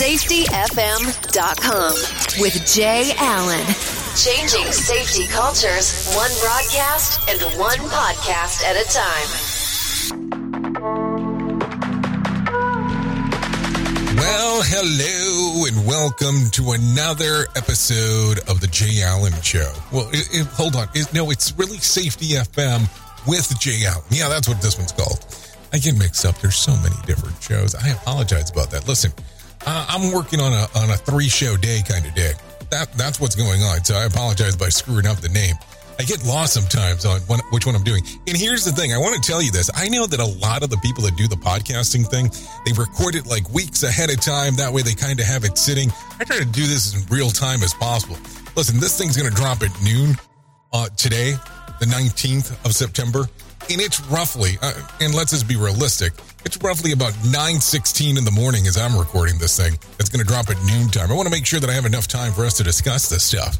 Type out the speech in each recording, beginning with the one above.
SafetyFM.com with Jay Allen. Changing safety cultures, one broadcast and one podcast at a time. Well, hello and welcome to another episode of the Jay Allen Show. Well, it, it, hold on. It, no, it's really Safety FM with Jay Allen. Yeah, that's what this one's called. I get mixed up. There's so many different shows. I apologize about that. Listen, uh, I'm working on a on a three show day kind of day. That that's what's going on. So I apologize by screwing up the name. I get lost sometimes on one, which one I'm doing. And here's the thing: I want to tell you this. I know that a lot of the people that do the podcasting thing, they record it like weeks ahead of time. That way, they kind of have it sitting. I try to do this in real time as possible. Listen, this thing's going to drop at noon uh, today, the 19th of September and it's roughly, uh, and let's just be realistic, it's roughly about 9.16 in the morning as I'm recording this thing. It's going to drop at noontime. I want to make sure that I have enough time for us to discuss this stuff.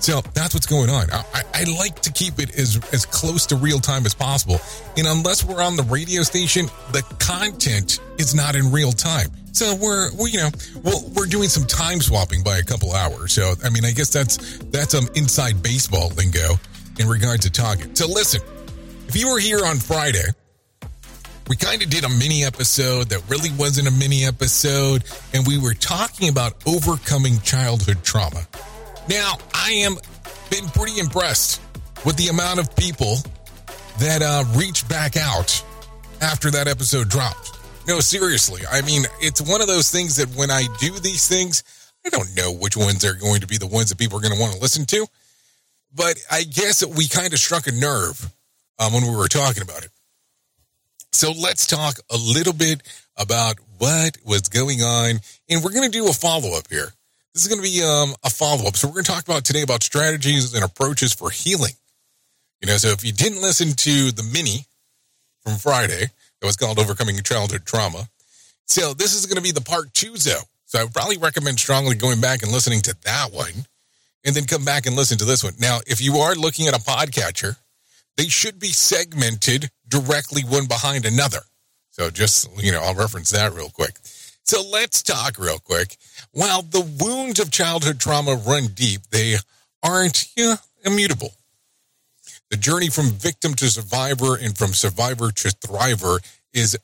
So that's what's going on. I, I, like to keep it as, as close to real time as possible. And unless we're on the radio station, the content is not in real time. So we're, we, you know, well, we're doing some time swapping by a couple hours. So, I mean, I guess that's, that's some inside baseball lingo in regard to talking. So listen, if you were here on Friday, we kind of did a mini episode that really wasn't a mini episode, and we were talking about overcoming childhood trauma. Now, I am been pretty impressed with the amount of people that uh, reached back out after that episode dropped. No, seriously. I mean, it's one of those things that when I do these things, I don't know which ones are going to be the ones that people are going to want to listen to. But I guess we kind of struck a nerve um, when we were talking about it. So let's talk a little bit about what was going on, and we're going to do a follow up here. This is going to be um, a follow up. So we're going to talk about today about strategies and approaches for healing. You know, so if you didn't listen to the mini from Friday that was called Overcoming Childhood Trauma, so this is going to be the part two, though. So I would probably recommend strongly going back and listening to that one, and then come back and listen to this one. Now, if you are looking at a podcatcher they should be segmented directly one behind another. So just, you know, I'll reference that real quick. So let's talk real quick. While the wounds of childhood trauma run deep, they aren't you know, immutable. The journey from victim to survivor and from survivor to thriver is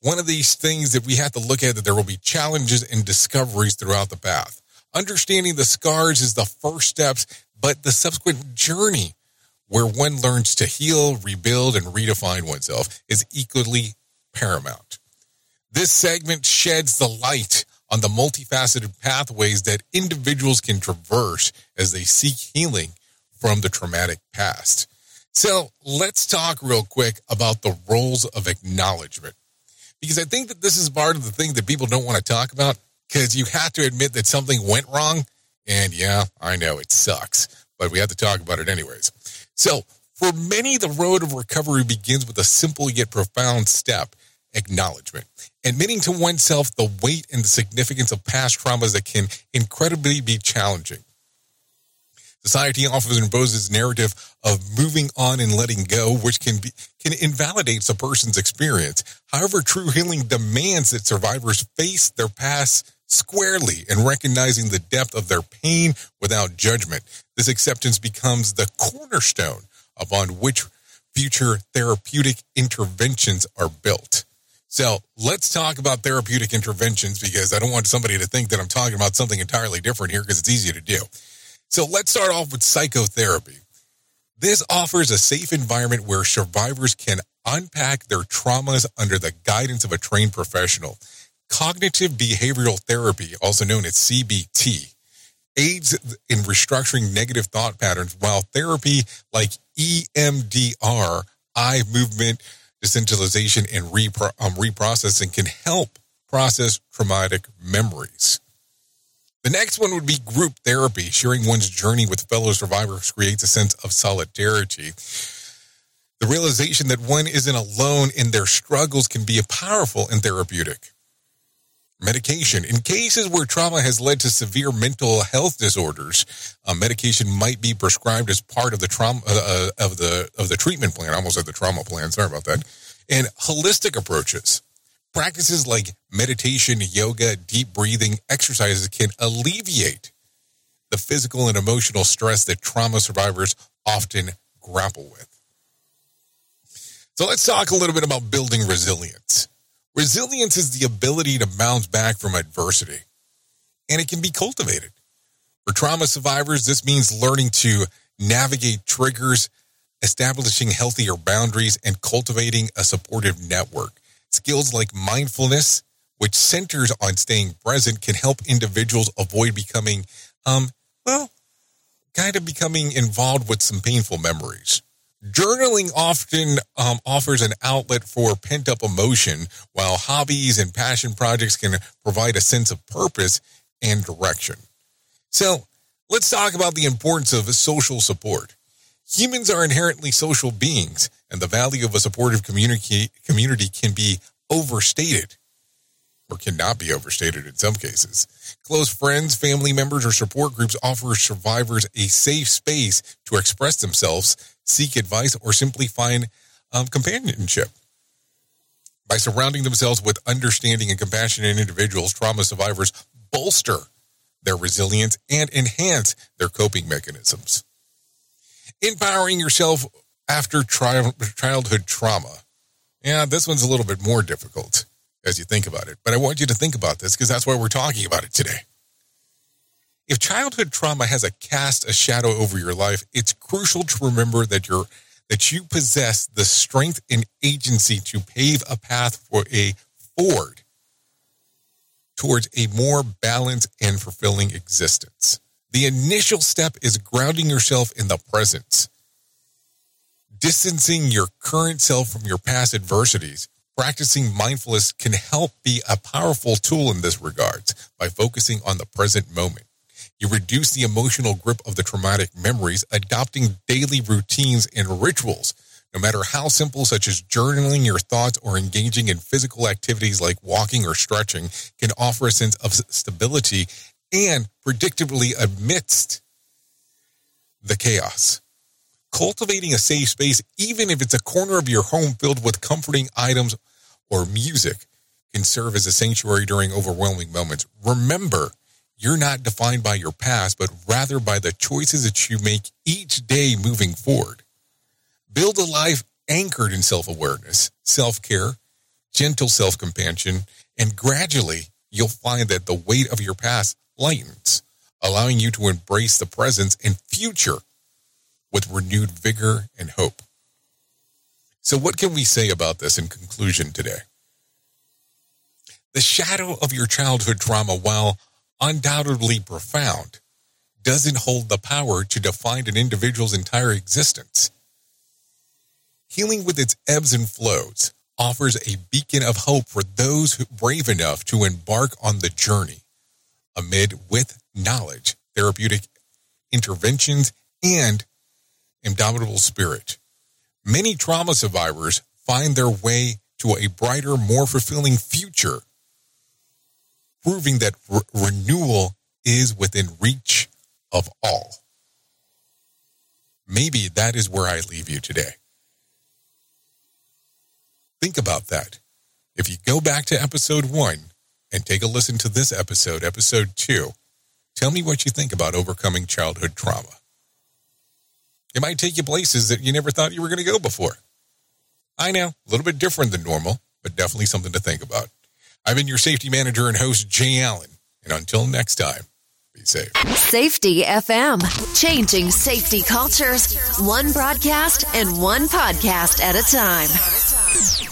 one of these things that we have to look at that there will be challenges and discoveries throughout the path. Understanding the scars is the first steps, but the subsequent journey where one learns to heal, rebuild, and redefine oneself is equally paramount. This segment sheds the light on the multifaceted pathways that individuals can traverse as they seek healing from the traumatic past. So let's talk real quick about the roles of acknowledgement. Because I think that this is part of the thing that people don't want to talk about because you have to admit that something went wrong. And yeah, I know it sucks, but we have to talk about it anyways. So, for many, the road of recovery begins with a simple yet profound step acknowledgement, admitting to oneself the weight and the significance of past traumas that can incredibly be challenging. Society often imposes narrative of moving on and letting go, which can be can invalidate a person's experience. However, true healing demands that survivors face their past squarely and recognizing the depth of their pain without judgment. This acceptance becomes the cornerstone upon which future therapeutic interventions are built. So let's talk about therapeutic interventions because I don't want somebody to think that I'm talking about something entirely different here because it's easy to do. So let's start off with psychotherapy. This offers a safe environment where survivors can unpack their traumas under the guidance of a trained professional. Cognitive behavioral therapy, also known as CBT, aids in restructuring negative thought patterns, while therapy like EMDR, eye movement desensitization, and repro- um, reprocessing can help process traumatic memories. The next one would be group therapy. Sharing one's journey with fellow survivors creates a sense of solidarity. The realization that one isn't alone in their struggles can be powerful and therapeutic medication. In cases where trauma has led to severe mental health disorders, a medication might be prescribed as part of the trauma uh, uh, of the of the treatment plan. I almost said the trauma plan. Sorry about that. And holistic approaches. Practices like meditation, yoga, deep breathing, exercises can alleviate the physical and emotional stress that trauma survivors often grapple with. So let's talk a little bit about building resilience. Resilience is the ability to bounce back from adversity, and it can be cultivated. For trauma survivors, this means learning to navigate triggers, establishing healthier boundaries, and cultivating a supportive network. Skills like mindfulness, which centers on staying present, can help individuals avoid becoming, um, well, kind of becoming involved with some painful memories. Journaling often um, offers an outlet for pent up emotion, while hobbies and passion projects can provide a sense of purpose and direction. So, let's talk about the importance of social support. Humans are inherently social beings, and the value of a supportive community, community can be overstated or cannot be overstated in some cases. Close friends, family members, or support groups offer survivors a safe space to express themselves, seek advice, or simply find um, companionship. By surrounding themselves with understanding and compassionate individuals, trauma survivors bolster their resilience and enhance their coping mechanisms. Empowering yourself after tri- childhood trauma. Yeah, this one's a little bit more difficult as you think about it. But I want you to think about this because that's why we're talking about it today. If childhood trauma has a cast a shadow over your life, it's crucial to remember that you're that you possess the strength and agency to pave a path for a forward towards a more balanced and fulfilling existence. The initial step is grounding yourself in the presence, Distancing your current self from your past adversities Practicing mindfulness can help be a powerful tool in this regard by focusing on the present moment. You reduce the emotional grip of the traumatic memories, adopting daily routines and rituals, no matter how simple, such as journaling your thoughts or engaging in physical activities like walking or stretching, can offer a sense of stability and predictably amidst the chaos. Cultivating a safe space, even if it's a corner of your home filled with comforting items or music, can serve as a sanctuary during overwhelming moments. Remember, you're not defined by your past, but rather by the choices that you make each day moving forward. Build a life anchored in self awareness, self care, gentle self compassion, and gradually you'll find that the weight of your past lightens, allowing you to embrace the present and future with renewed vigor and hope. So, what can we say about this in conclusion today? The shadow of your childhood trauma, while undoubtedly profound, doesn't hold the power to define an individual's entire existence. Healing with its ebbs and flows offers a beacon of hope for those brave enough to embark on the journey amid with knowledge, therapeutic interventions, and indomitable spirit. Many trauma survivors find their way to a brighter, more fulfilling future, proving that re- renewal is within reach of all. Maybe that is where I leave you today. Think about that. If you go back to episode one and take a listen to this episode, episode two, tell me what you think about overcoming childhood trauma. It might take you places that you never thought you were going to go before. I know, a little bit different than normal, but definitely something to think about. I've been your safety manager and host, Jay Allen. And until next time, be safe. Safety FM, changing safety cultures, one broadcast and one podcast at a time.